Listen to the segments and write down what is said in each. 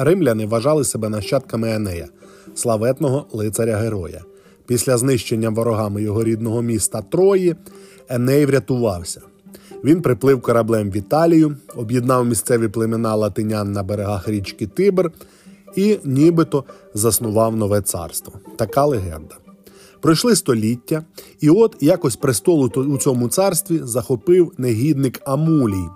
Римляни вважали себе нащадками Енея, славетного лицаря-героя. Після знищення ворогами його рідного міста Трої Еней врятувався. Він приплив кораблем в Італію, об'єднав місцеві племена латинян на берегах річки Тибр і нібито заснував нове царство. Така легенда. Пройшли століття, і от якось престолу у цьому царстві захопив негідник Амулій.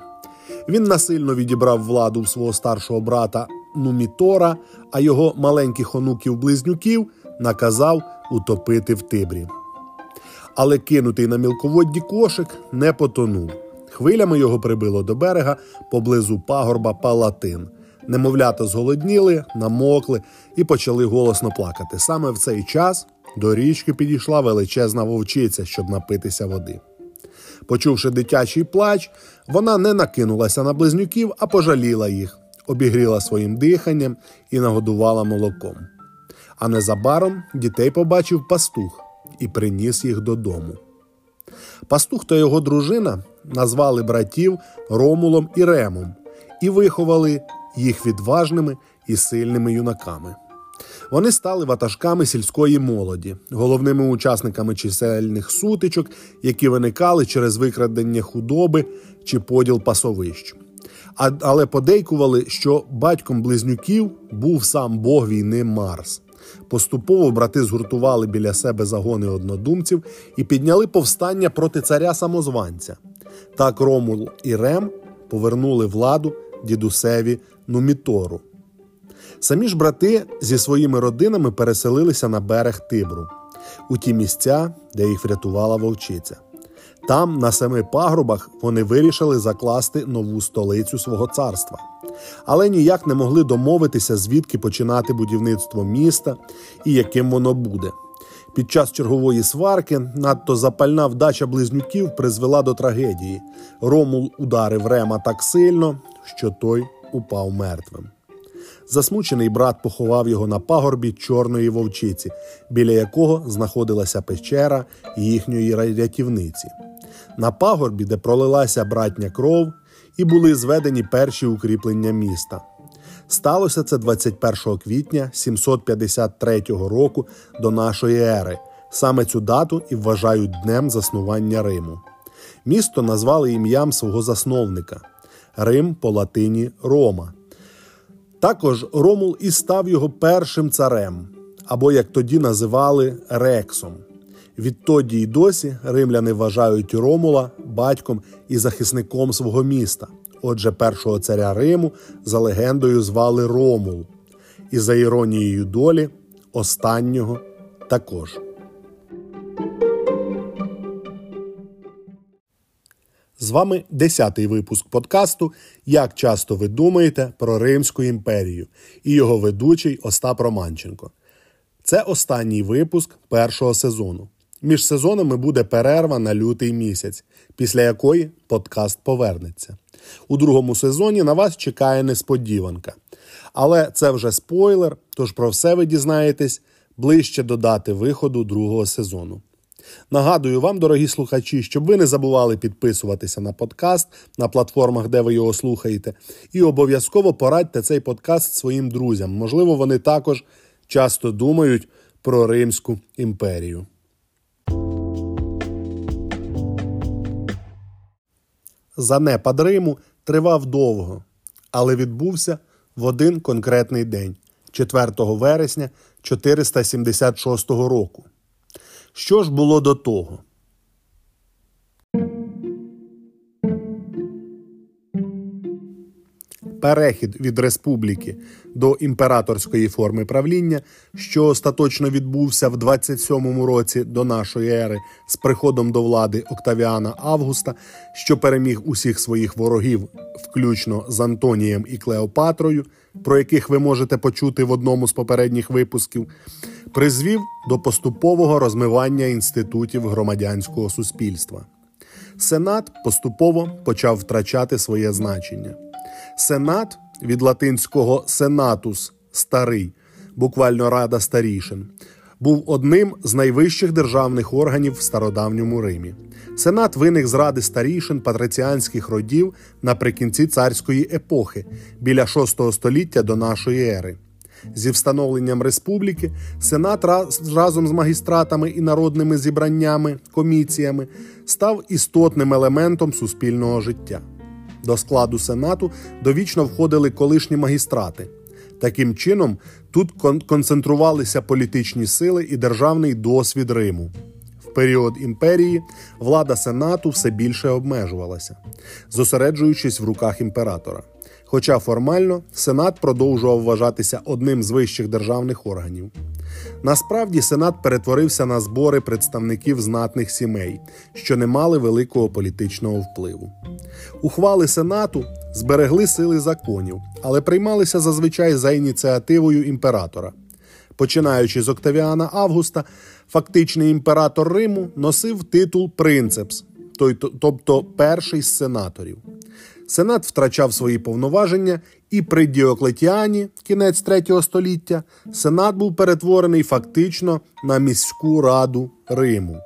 Він насильно відібрав владу в свого старшого брата Нумітора, а його маленьких онуків-близнюків наказав утопити в Тибрі. Але кинутий на мілководді кошик не потонув. Хвилями його прибило до берега поблизу пагорба Палатин. Немовлята зголодніли, намокли і почали голосно плакати. Саме в цей час до річки підійшла величезна вовчиця, щоб напитися води. Почувши дитячий плач, вона не накинулася на близнюків, а пожаліла їх, обігріла своїм диханням і нагодувала молоком. А незабаром дітей побачив пастух і приніс їх додому. Пастух та його дружина назвали братів Ромулом і Ремом і виховали їх відважними і сильними юнаками. Вони стали ватажками сільської молоді, головними учасниками чисельних сутичок, які виникали через викрадення худоби чи поділ пасовищ. Але подейкували, що батьком близнюків був сам Бог війни Марс. Поступово брати згуртували біля себе загони однодумців і підняли повстання проти царя самозванця. Так Ромул і Рем повернули владу дідусеві Нумітору. Самі ж брати зі своїми родинами переселилися на берег Тибру, у ті місця, де їх врятувала вовчиця. Там, на семи пагрубах, вони вирішили закласти нову столицю свого царства, але ніяк не могли домовитися, звідки починати будівництво міста і яким воно буде. Під час чергової сварки надто запальна вдача близнюків призвела до трагедії. Ромул ударив Рема так сильно, що той упав мертвим. Засмучений брат поховав його на пагорбі чорної вовчиці, біля якого знаходилася печера їхньої рятівниці. На пагорбі, де пролилася братня кров, і були зведені перші укріплення міста. Сталося це 21 квітня 753 року до нашої ери. Саме цю дату і вважають днем заснування Риму. Місто назвали ім'ям свого засновника Рим по латині Рома. Також Ромул і став його першим царем, або, як тоді називали, Рексом. Відтоді й досі римляни вважають Ромула батьком і захисником свого міста. Отже, першого царя Риму за легендою звали Ромул, і за іронією долі останнього також. Вами десятий випуск подкасту Як часто ви думаєте про Римську імперію і його ведучий Остап Романченко. Це останній випуск першого сезону. Між сезонами буде перерва на лютий місяць, після якої подкаст повернеться. У другому сезоні на вас чекає несподіванка. Але це вже спойлер, тож про все ви дізнаєтесь ближче до дати виходу другого сезону. Нагадую вам, дорогі слухачі, щоб ви не забували підписуватися на подкаст на платформах, де ви його слухаєте, і обов'язково порадьте цей подкаст своїм друзям. Можливо, вони також часто думають про Римську імперію. Занепад Риму тривав довго, але відбувся в один конкретний день 4 вересня 476 року. Що ж було до того? Перехід від республіки до імператорської форми правління, що остаточно відбувся в 27-му році до нашої ери з приходом до влади Октавіана Августа, що переміг усіх своїх ворогів, включно з Антонієм і Клеопатрою, про яких ви можете почути в одному з попередніх випусків, призвів до поступового розмивання інститутів громадянського суспільства. Сенат поступово почав втрачати своє значення. Сенат від латинського сенатус старий, буквально рада старішин, був одним з найвищих державних органів в стародавньому Римі. Сенат виник з ради старішин патриціанських родів наприкінці царської епохи біля VI століття до нашої ери. Зі встановленням республіки Сенат разом з магістратами і народними зібраннями, комісіями став істотним елементом суспільного життя. До складу Сенату довічно входили колишні магістрати. Таким чином, тут концентрувалися політичні сили і державний досвід Риму. В період імперії влада Сенату все більше обмежувалася, зосереджуючись в руках імператора. Хоча формально Сенат продовжував вважатися одним з вищих державних органів. Насправді Сенат перетворився на збори представників знатних сімей, що не мали великого політичного впливу. Ухвали Сенату зберегли сили законів, але приймалися зазвичай за ініціативою імператора. Починаючи з Октавіана Августа, фактичний імператор Риму носив титул принцепс, тобто перший з сенаторів. Сенат втрачав свої повноваження, і при Діоклетіані, кінець 3 століття, Сенат був перетворений фактично на міську раду Риму.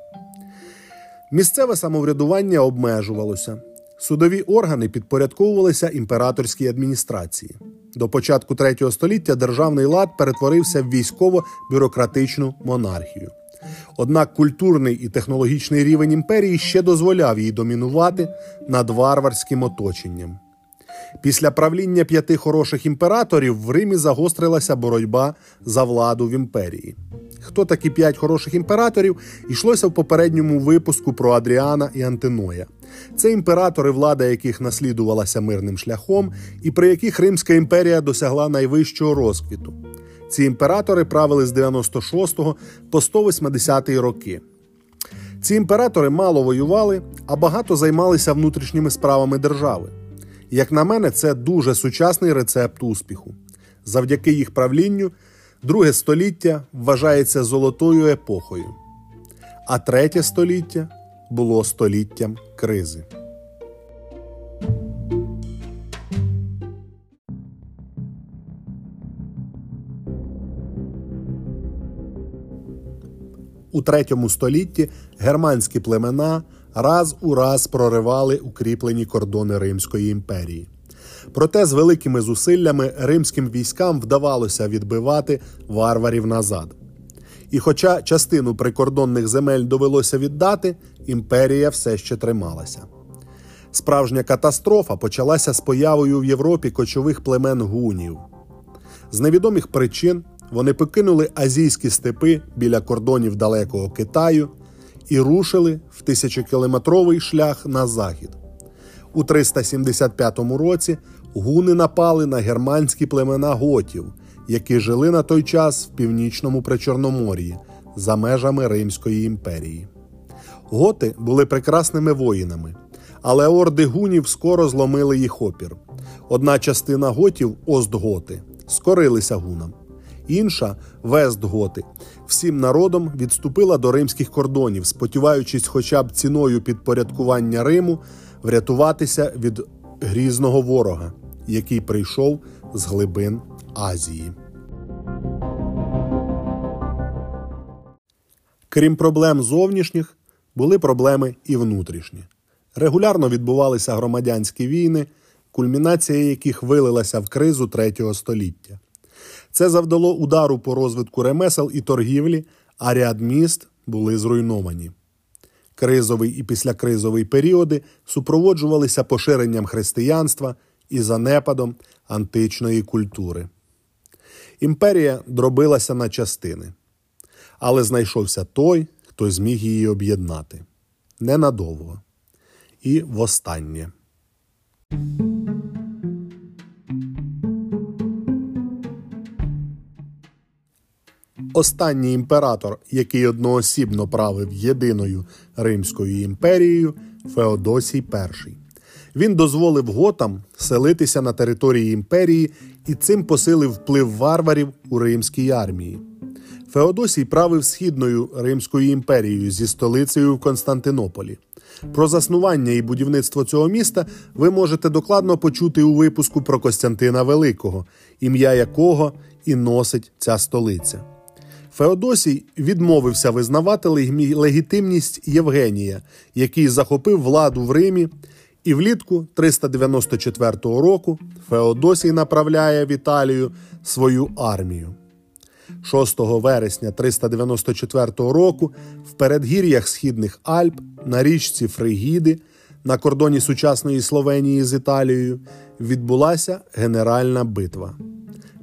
Місцеве самоврядування обмежувалося. Судові органи підпорядковувалися імператорській адміністрації. До початку третього століття державний лад перетворився в військово-бюрократичну монархію. Однак культурний і технологічний рівень імперії ще дозволяв їй домінувати над варварським оточенням. Після правління п'яти хороших імператорів в Римі загострилася боротьба за владу в імперії. Хто такі п'ять хороших імператорів, йшлося в попередньому випуску про Адріана і Антиноя. Це імператори, влада яких наслідувалася мирним шляхом, і при яких Римська імперія досягла найвищого розквіту. Ці імператори правили з 96 по 180 роки. Ці імператори мало воювали, а багато займалися внутрішніми справами держави. Як на мене, це дуже сучасний рецепт успіху. Завдяки їх правлінню, друге століття вважається золотою епохою, а третє століття було століттям кризи. У третьому столітті германські племена раз у раз проривали укріплені кордони Римської імперії. Проте з великими зусиллями римським військам вдавалося відбивати варварів назад. І хоча частину прикордонних земель довелося віддати, імперія все ще трималася. Справжня катастрофа почалася з появою в Європі кочових племен гунів. З невідомих причин вони покинули азійські степи біля кордонів далекого Китаю і рушили в тисячокілометровий шлях на захід. У 375 році гуни напали на германські племена готів, які жили на той час в північному Причорномор'ї за межами Римської імперії. Готи були прекрасними воїнами, але орди гунів скоро зломили їх опір. Одна частина готів остготи, скорилися гунам інша Вестготи, всім народом відступила до римських кордонів, сподіваючись, хоча б ціною підпорядкування Риму врятуватися від грізного ворога, який прийшов з глибин Азії. Крім проблем зовнішніх, були проблеми і внутрішні. Регулярно відбувалися громадянські війни, кульмінація яких вилилася в кризу третього століття. Це завдало удару по розвитку ремесел і торгівлі, а ряд міст були зруйновані. Кризовий і післякризовий періоди супроводжувалися поширенням християнства і занепадом античної культури. Імперія дробилася на частини, але знайшовся той, хто зміг її об'єднати ненадовго і востаннє. Останній імператор, який одноосібно правив єдиною Римською імперією, Феодосій І. Він дозволив готам селитися на території імперії і цим посилив вплив варварів у римській армії. Феодосій правив східною Римською імперією зі столицею в Константинополі. Про заснування і будівництво цього міста ви можете докладно почути у випуску про Костянтина Великого, ім'я якого і носить ця столиця. Феодосій відмовився визнавати легітимність Євгенія, який захопив владу в Римі, і влітку 394 року Феодосій направляє в Італію свою армію. 6 вересня 394 року в передгір'ях східних Альп на річці Фригіди на кордоні сучасної Словенії з Італією відбулася генеральна битва.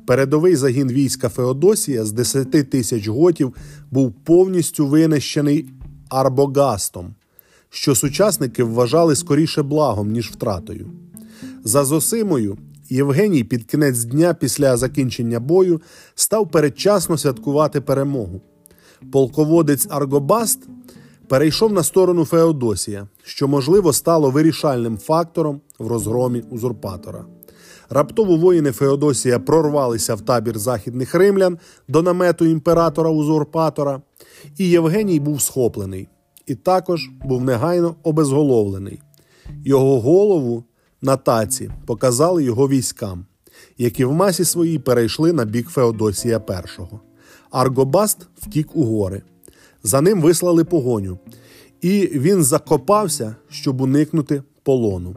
Передовий загін війська Феодосія з 10 тисяч готів був повністю винищений Арбогастом, що сучасники вважали скоріше благом, ніж втратою. За Зосимою Євгеній під кінець дня після закінчення бою став передчасно святкувати перемогу. Полководець Аргобаст перейшов на сторону Феодосія, що, можливо, стало вирішальним фактором в розгромі узурпатора. Раптово воїни Феодосія прорвалися в табір західних римлян до намету імператора узурпатора, і Євгеній був схоплений, і також був негайно обезголовлений. Його голову на таці показали його військам, які в масі своїй перейшли на бік Феодосія І. Аргобаст втік у гори. За ним вислали погоню, і він закопався, щоб уникнути полону.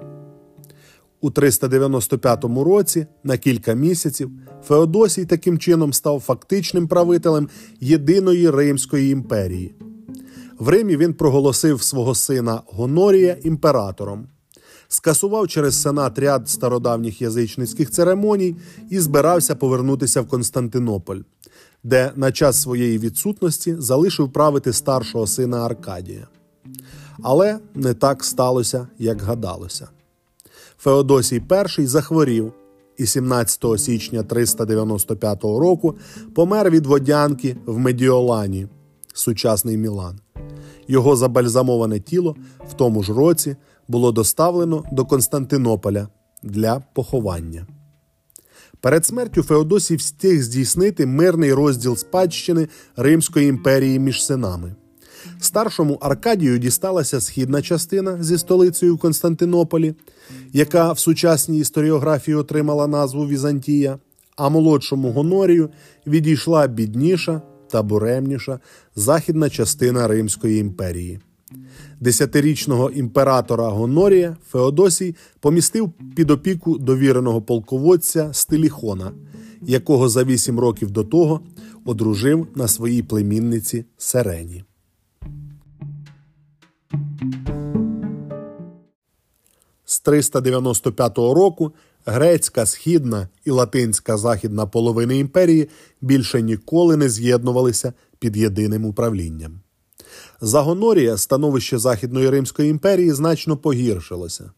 У 395 році на кілька місяців Феодосій таким чином став фактичним правителем єдиної Римської імперії. В Римі він проголосив свого сина Гонорія імператором, скасував через сенат ряд стародавніх язичницьких церемоній і збирався повернутися в Константинополь, де на час своєї відсутності залишив правити старшого сина Аркадія. Але не так сталося, як гадалося. Феодосій І захворів і 17 січня 395 року помер від водянки в Медіолані, сучасний Мілан. Його забальзамоване тіло в тому ж році було доставлено до Константинополя для поховання. Перед смертю Феодосій встиг здійснити мирний розділ спадщини Римської імперії між синами. Старшому Аркадію дісталася східна частина зі столицею Константинополі, яка в сучасній історіографії отримала назву Візантія, а молодшому Гонорію відійшла бідніша та буремніша західна частина Римської імперії. Десятирічного імператора Гонорія Феодосій помістив під опіку довіреного полководця Стиліхона, якого за вісім років до того одружив на своїй племінниці Серені. З 395 року грецька східна і латинська західна половини імперії більше ніколи не з'єднувалися під єдиним управлінням. За Гонорія становище Західної Римської імперії значно погіршилося.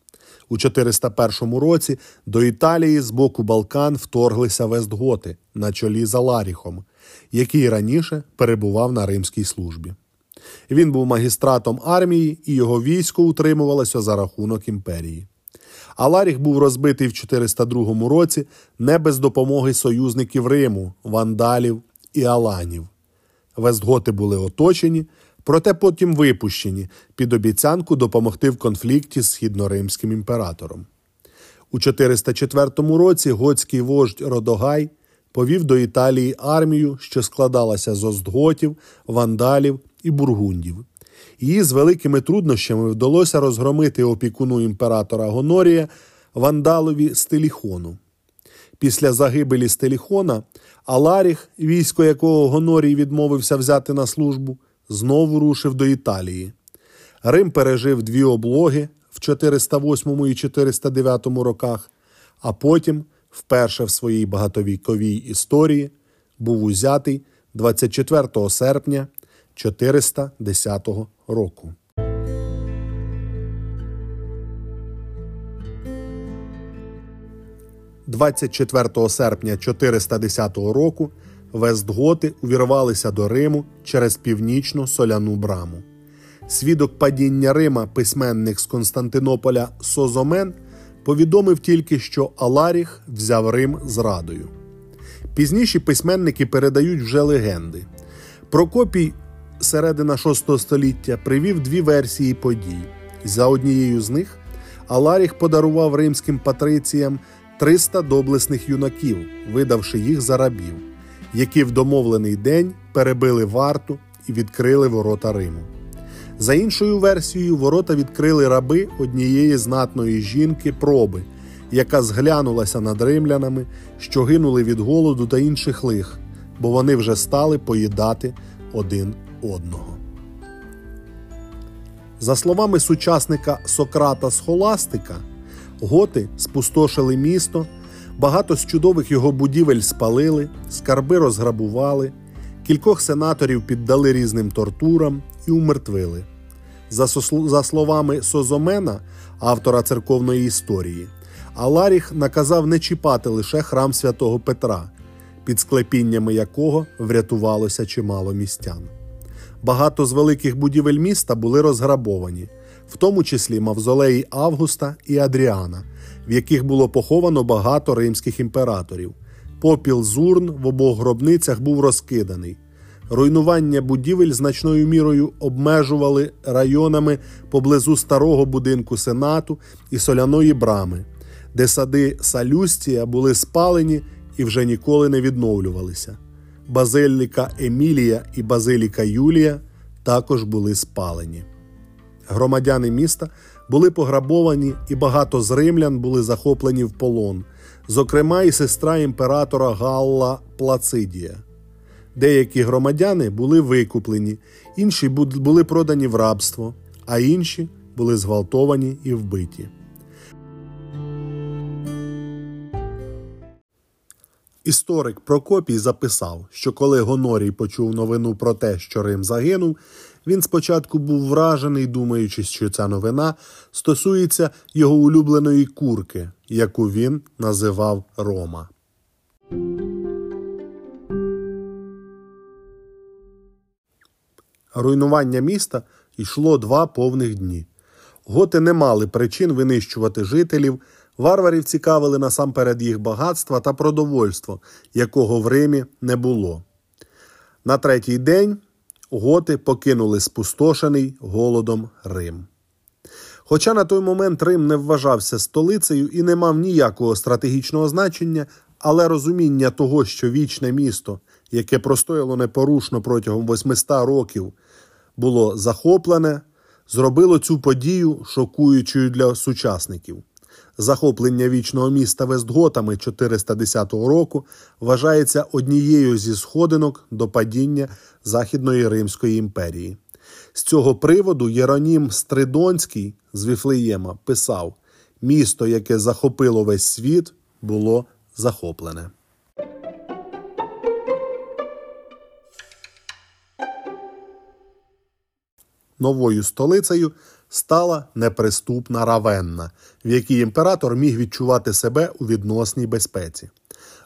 У 401 році до Італії з боку Балкан вторглися Вестготи на чолі з Аларіхом, який раніше перебував на римській службі. Він був магістратом армії, і його військо утримувалося за рахунок імперії. Аларіх був розбитий в 402 році не без допомоги союзників Риму, вандалів і аланів. Вестготи були оточені, проте потім випущені під обіцянку допомогти в конфлікті з східноримським імператором. У 404 році готський вождь Родогай повів до Італії армію, що складалася з остготів, вандалів і бургундів. Її з великими труднощами вдалося розгромити опікуну імператора Гонорія вандалові Стеліхону. Після загибелі Стеліхона Аларіх, військо якого Гонорій відмовився взяти на службу, знову рушив до Італії. Рим пережив дві облоги в 408 і 409 роках, а потім, вперше в своїй багатовіковій історії, був узятий 24 серпня 410 року. «24 серпня 410 року Вестготи увірвалися до Риму через північну соляну браму. Свідок падіння Рима, письменник з Константинополя Созомен, повідомив тільки, що Аларіх взяв Рим зрадою. Пізніші письменники передають вже легенди. Прокопій середина VI століття привів дві версії подій. За однією з них Аларіх подарував римським патриціям 300 доблесних юнаків, видавши їх за рабів які в домовлений день перебили варту і відкрили ворота Риму. За іншою версією, ворота відкрили раби однієї знатної жінки проби, яка зглянулася над римлянами, що гинули від голоду та інших лих, бо вони вже стали поїдати один одного. За словами сучасника Сократа Схоластика, готи спустошили місто, багато з чудових його будівель спалили, скарби розграбували, кількох сенаторів піддали різним тортурам і умертвили. За, за словами Созомена, автора церковної історії, Аларіх наказав не чіпати лише храм святого Петра, під склепіннями якого врятувалося чимало містян. Багато з великих будівель міста були розграбовані, в тому числі мавзолеї Августа і Адріана, в яких було поховано багато римських імператорів. Попіл зурн в обох гробницях був розкиданий. Руйнування будівель значною мірою обмежували районами поблизу старого будинку Сенату і соляної брами, де сади Салюстія були спалені і вже ніколи не відновлювалися. Базиліка Емілія і Базиліка Юлія також були спалені. Громадяни міста були пограбовані, і багато з римлян були захоплені в полон, зокрема, і сестра імператора Галла Плацидія. Деякі громадяни були викуплені, інші були продані в рабство, а інші були зґвалтовані і вбиті. Історик Прокопій записав, що коли Гонорій почув новину про те, що Рим загинув, він спочатку був вражений, думаючи, що ця новина стосується його улюбленої курки, яку він називав Рома. Руйнування міста йшло два повних дні. Готи не мали причин винищувати жителів, варварів цікавили насамперед їх багатства та продовольство, якого в Римі не було. На третій день готи покинули спустошений голодом Рим. Хоча на той момент Рим не вважався столицею і не мав ніякого стратегічного значення, але розуміння того, що вічне місто, яке простояло непорушно протягом 800 років, було захоплене, зробило цю подію шокуючою для сучасників. Захоплення вічного міста Вестготами 410 року вважається однією зі сходинок до падіння Західної Римської імперії. З цього приводу Єронім Стридонський з Віфлеєма писав: місто, яке захопило весь світ, було захоплене. Новою столицею стала неприступна Равенна, в якій імператор міг відчувати себе у відносній безпеці.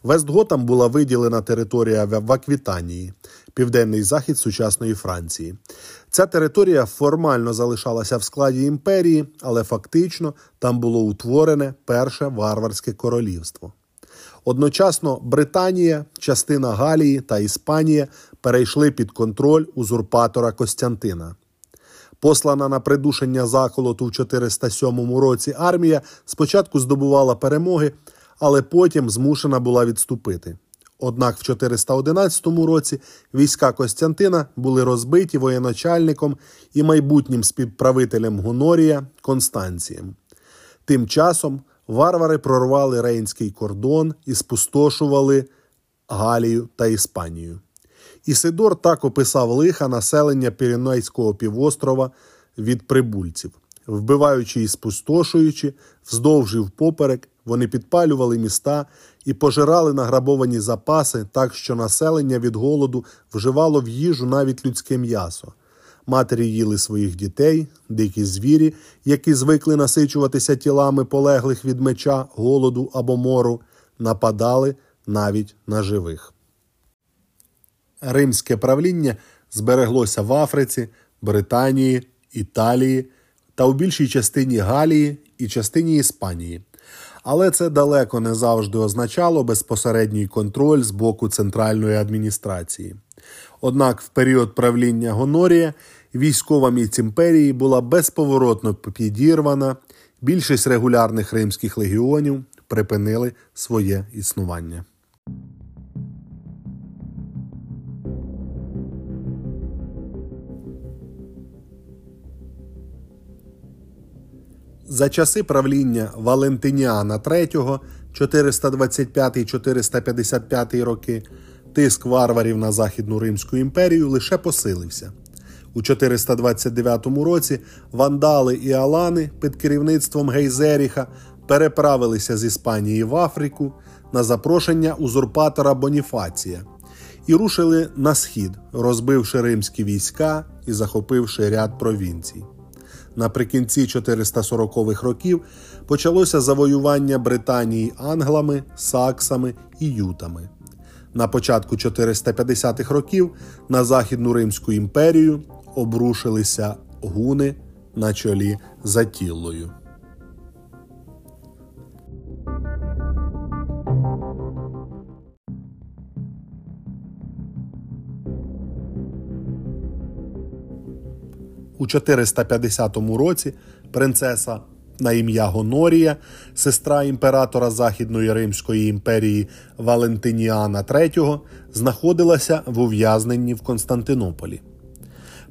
Вестготам була виділена територія в Аквітанії, південний захід сучасної Франції. Ця територія формально залишалася в складі імперії, але фактично там було утворене перше варварське королівство. Одночасно Британія, частина Галії та Іспанія перейшли під контроль узурпатора Костянтина. Послана на придушення заколоту в 407 році армія спочатку здобувала перемоги, але потім змушена була відступити. Однак в 411 році війська Костянтина були розбиті воєначальником і майбутнім співправителем Гонорія Констанцієм. Тим часом варвари прорвали рейнський кордон і спустошували Галію та Іспанію. Ісидор так описав лиха населення Піренейського півострова від прибульців. Вбиваючи і спустошуючи, вздовж і впоперек, вони підпалювали міста і пожирали награбовані запаси, так що населення від голоду вживало в їжу навіть людське м'ясо. Матері їли своїх дітей, дикі звірі, які звикли насичуватися тілами полеглих від меча, голоду або мору, нападали навіть на живих. Римське правління збереглося в Африці, Британії, Італії та у більшій частині Галії і частині Іспанії. Але це далеко не завжди означало безпосередній контроль з боку центральної адміністрації. Однак в період правління Гонорія військова міць імперії була безповоротно підірвана, більшість регулярних римських легіонів припинили своє існування. За часи правління Валентиніана III 425-455 роки тиск варварів на Західну Римську імперію лише посилився. У 429 році вандали і алани під керівництвом Гейзеріха переправилися з Іспанії в Африку на запрошення узурпатора Боніфація і рушили на схід, розбивши римські війська і захопивши ряд провінцій. Наприкінці 440-х років почалося завоювання Британії англами, саксами і ютами. На початку 450-х років на Західну Римську імперію обрушилися гуни на чолі з Атіллою. У 450 році принцеса на ім'я Гонорія, сестра імператора Західної Римської імперії Валентиніана III, знаходилася в ув'язненні в Константинополі.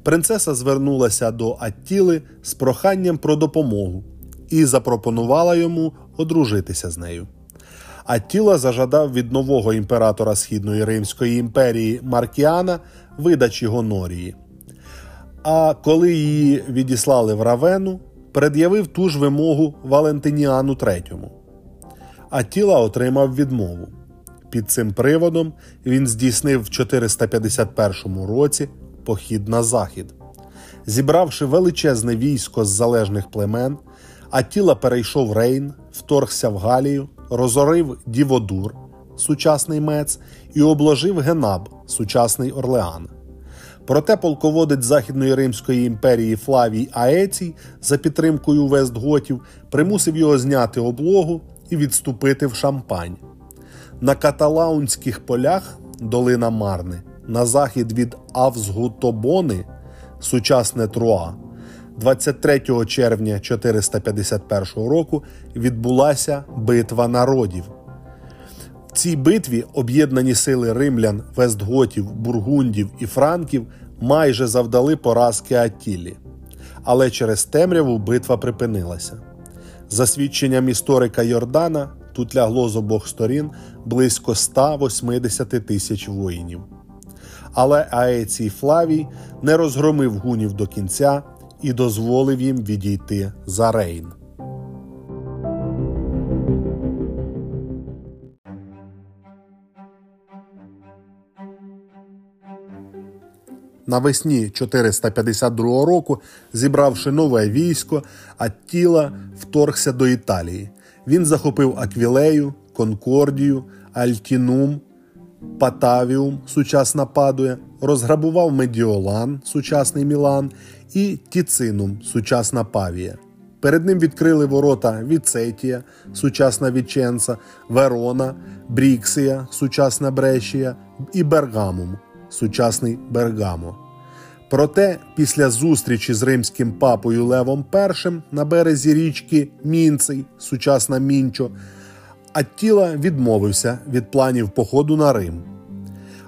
Принцеса звернулася до Аттіли з проханням про допомогу і запропонувала йому одружитися з нею. Аттіла зажадав від нового імператора Східної Римської імперії Маркіана видачі Гонорії. А коли її відіслали в Равену, пред'явив ту ж вимогу Валентиніану III. Аттіла отримав відмову. Під цим приводом він здійснив в 451 році похід на захід. Зібравши величезне військо з залежних племен, Аттіла перейшов Рейн, вторгся в Галію, розорив Діводур, сучасний Мец, і обложив Генаб, сучасний Орлеан. Проте полководець Західної Римської імперії Флавій Аецій за підтримкою Вестготів примусив його зняти облогу і відступити в Шампань. На каталаунських полях долина Марни, на захід від Авсгутобони, сучасне Труа, 23 червня 451 року відбулася битва народів. Цій битві об'єднані сили римлян, вестготів, бургундів і франків майже завдали поразки Аттілі. Але через темряву битва припинилася. За свідченням історика Йордана, тут лягло з обох сторін близько 180 тисяч воїнів. Але Аецій Флавій не розгромив гунів до кінця і дозволив їм відійти за Рейн. Навесні 452 року, зібравши нове військо, Аттіла вторгся до Італії. Він захопив Аквілею, Конкордію, Альтінум, Патавіум, сучасна Падуя, розграбував Медіолан, сучасний Мілан, і Тіцинум, сучасна Павія. Перед ним відкрили ворота Віцетія, сучасна Віченца, Верона, Бріксія, сучасна Брешія і Бергамум, сучасний Бергамо. Проте, після зустрічі з римським папою Левом І на березі річки Мінцей, сучасна Мінчо, Аттіла відмовився від планів походу на Рим.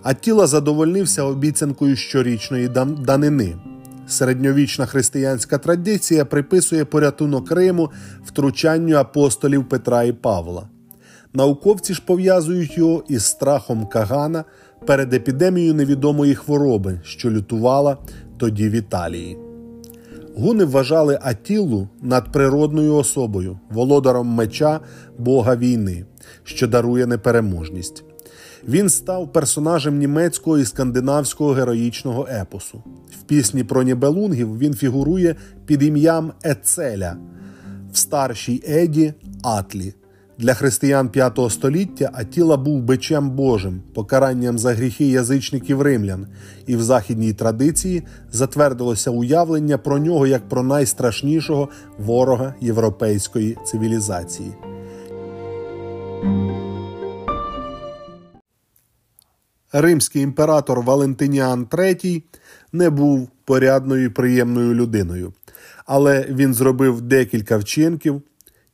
Аттіла задовольнився обіцянкою щорічної данини. Середньовічна християнська традиція приписує порятунок Риму втручанню апостолів Петра і Павла. Науковці ж пов'язують його із страхом Кагана перед епідемією невідомої хвороби, що лютувала тоді в Італії. Гуни вважали Атілу надприродною особою, володаром меча Бога війни, що дарує непереможність. Він став персонажем німецького і скандинавського героїчного епосу. В пісні про Нібелунгів він фігурує під ім'ям Ецеля в старшій еді Атлі. Для християн V століття Атіла був бичем Божим, покаранням за гріхи язичників римлян, і в західній традиції затвердилося уявлення про нього як про найстрашнішого ворога європейської цивілізації. Римський імператор Валентиніан III не був порядною і приємною людиною, але він зробив декілька вчинків,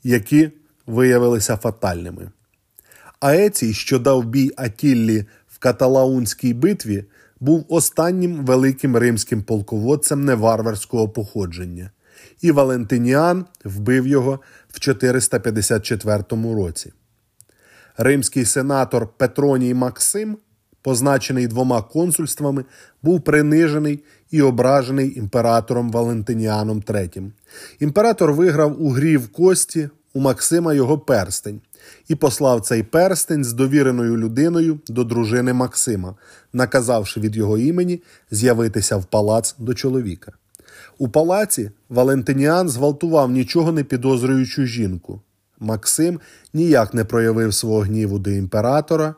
які виявилися фатальними. Аецій, що дав бій Атіллі в каталаунській битві, був останнім великим римським полководцем неварварського походження. і Валентиніан вбив його в 454 році. Римський сенатор Петроній Максим, позначений двома консульствами, був принижений і ображений імператором Валентиніаном III. Імператор виграв у грі в кості у Максима його перстень і послав цей перстень з довіреною людиною до дружини Максима, наказавши від його імені з'явитися в палац до чоловіка. У палаці Валентиніан зґвалтував нічого не підозрюючу жінку. Максим ніяк не проявив свого гніву до імператора,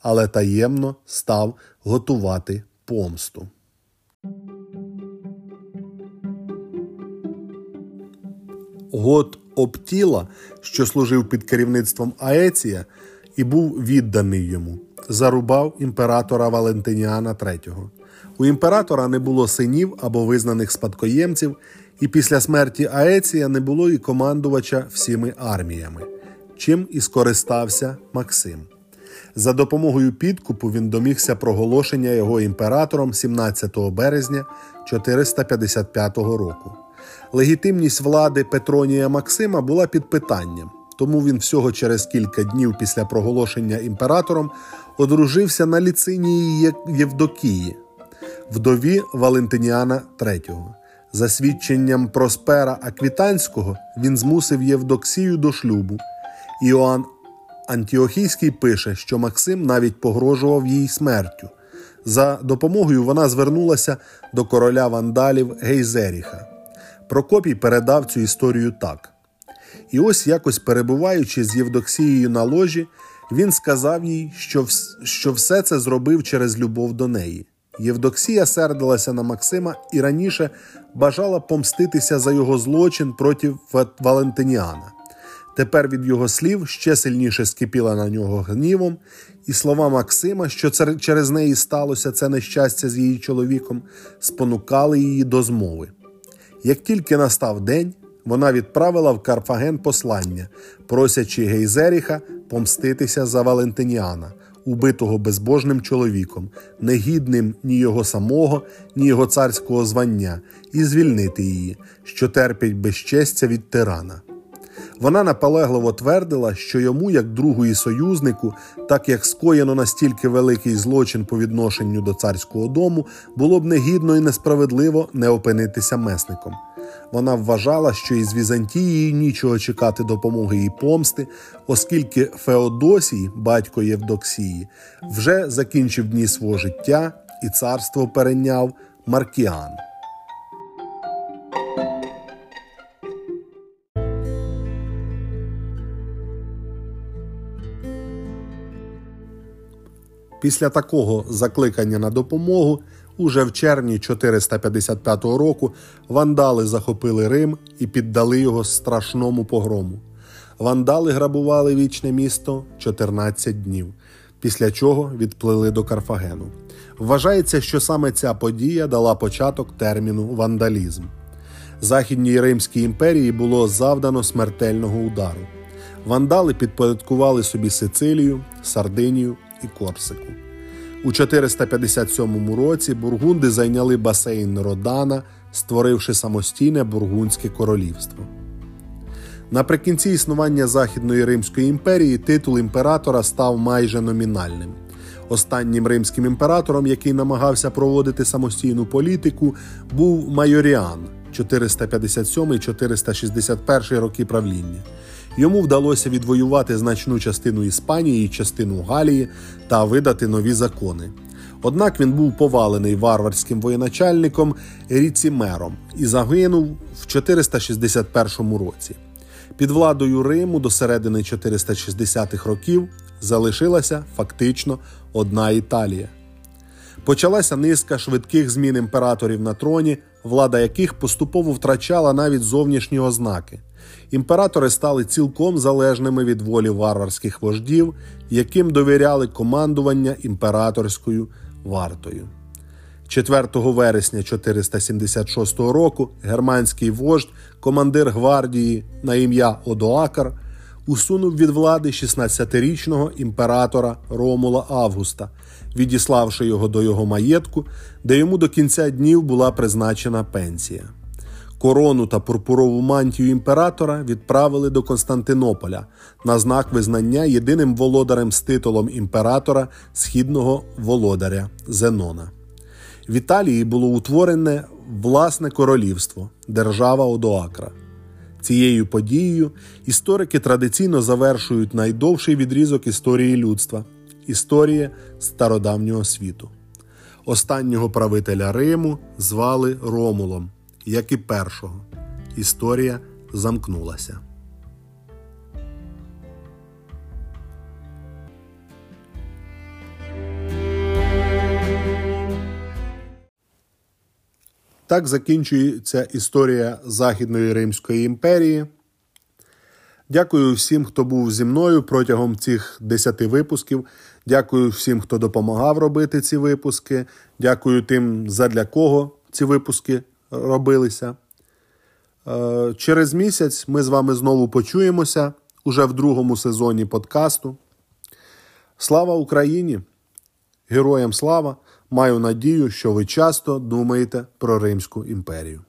але таємно став готувати помсту. Гот Оптіла, що служив під керівництвом Аеція і був відданий йому, зарубав імператора Валентиніана III. У імператора не було синів або визнаних спадкоємців, і після смерті Аеція не було і командувача всіми арміями, чим і скористався Максим. За допомогою підкупу він домігся проголошення його імператором 17 березня 455 року. Легітимність влади Петронія Максима була під питанням, тому він всього через кілька днів після проголошення імператором одружився на ліцинії Євдокії, вдові Валентиніана III. За свідченням Проспера Аквітанського він змусив Євдоксію до шлюбу. Іоанн Антіохійський пише, що Максим навіть погрожував їй смертю. За допомогою вона звернулася до короля вандалів Гейзеріха. Прокопій передав цю історію так. І ось, якось перебуваючи з Євдоксією на ложі, він сказав їй, що що все це зробив через любов до неї. Євдоксія сердилася на Максима і раніше бажала помститися за його злочин проти Валентиніана. Тепер від його слів ще сильніше скипіла на нього гнівом, і слова Максима, що через неї сталося це нещастя з її чоловіком, спонукали її до змови. Як тільки настав день, вона відправила в Карфаген послання, просячи Гейзеріха помститися за Валентиніана, убитого безбожним чоловіком, негідним ні його самого, ні його царського звання, і звільнити її, що терпить безчестя від тирана. Вона наполегливо твердила, що йому, як другу і союзнику, так як скоєно настільки великий злочин по відношенню до царського дому, було б негідно і несправедливо не опинитися месником. Вона вважала, що із Візантії нічого чекати допомоги і помсти, оскільки Феодосій, батько Євдоксії, вже закінчив дні свого життя і царство перейняв Маркіан. Після такого закликання на допомогу уже в червні 455 року вандали захопили Рим і піддали його страшному погрому. Вандали грабували вічне місто 14 днів, після чого відплили до Карфагену. Вважається, що саме ця подія дала початок терміну вандалізм. Західній Римській імперії було завдано смертельного удару. Вандали підпорядкували собі Сицилію, Сардинію і Корсику. У 457 році бургунди зайняли басейн Родана, створивши самостійне бургундське королівство. Наприкінці існування Західної Римської імперії титул імператора став майже номінальним. Останнім римським імператором, який намагався проводити самостійну політику, був Майоріан 457-461 роки правління. Йому вдалося відвоювати значну частину Іспанії і частину Галії та видати нові закони. Однак він був повалений варварським воєначальником Ріцімером і загинув в 461 році. Під владою Риму до середини 460-х років залишилася фактично одна Італія. Почалася низка швидких змін імператорів на троні, влада яких поступово втрачала навіть зовнішні ознаки імператори стали цілком залежними від волі варварських вождів, яким довіряли командування імператорською вартою. 4 вересня 476 року германський вождь, командир гвардії на ім'я Одоакар, усунув від влади 16-річного імператора Ромула Августа, відіславши його до його маєтку, де йому до кінця днів була призначена пенсія. Корону та пурпурову мантію імператора відправили до Константинополя на знак визнання єдиним володарем з титулом імператора східного володаря Зенона. В Італії було утворене власне королівство держава Одоакра. Цією подією історики традиційно завершують найдовший відрізок історії людства історія стародавнього світу. Останнього правителя Риму звали Ромулом, як і першого. Історія замкнулася. Так закінчується історія Західної Римської імперії. Дякую всім, хто був зі мною протягом цих 10 випусків. Дякую всім, хто допомагав робити ці випуски. Дякую тим, задля кого ці випуски робилися. Е, через місяць ми з вами знову почуємося уже в другому сезоні подкасту. Слава Україні! Героям слава! Маю надію, що ви часто думаєте про Римську імперію.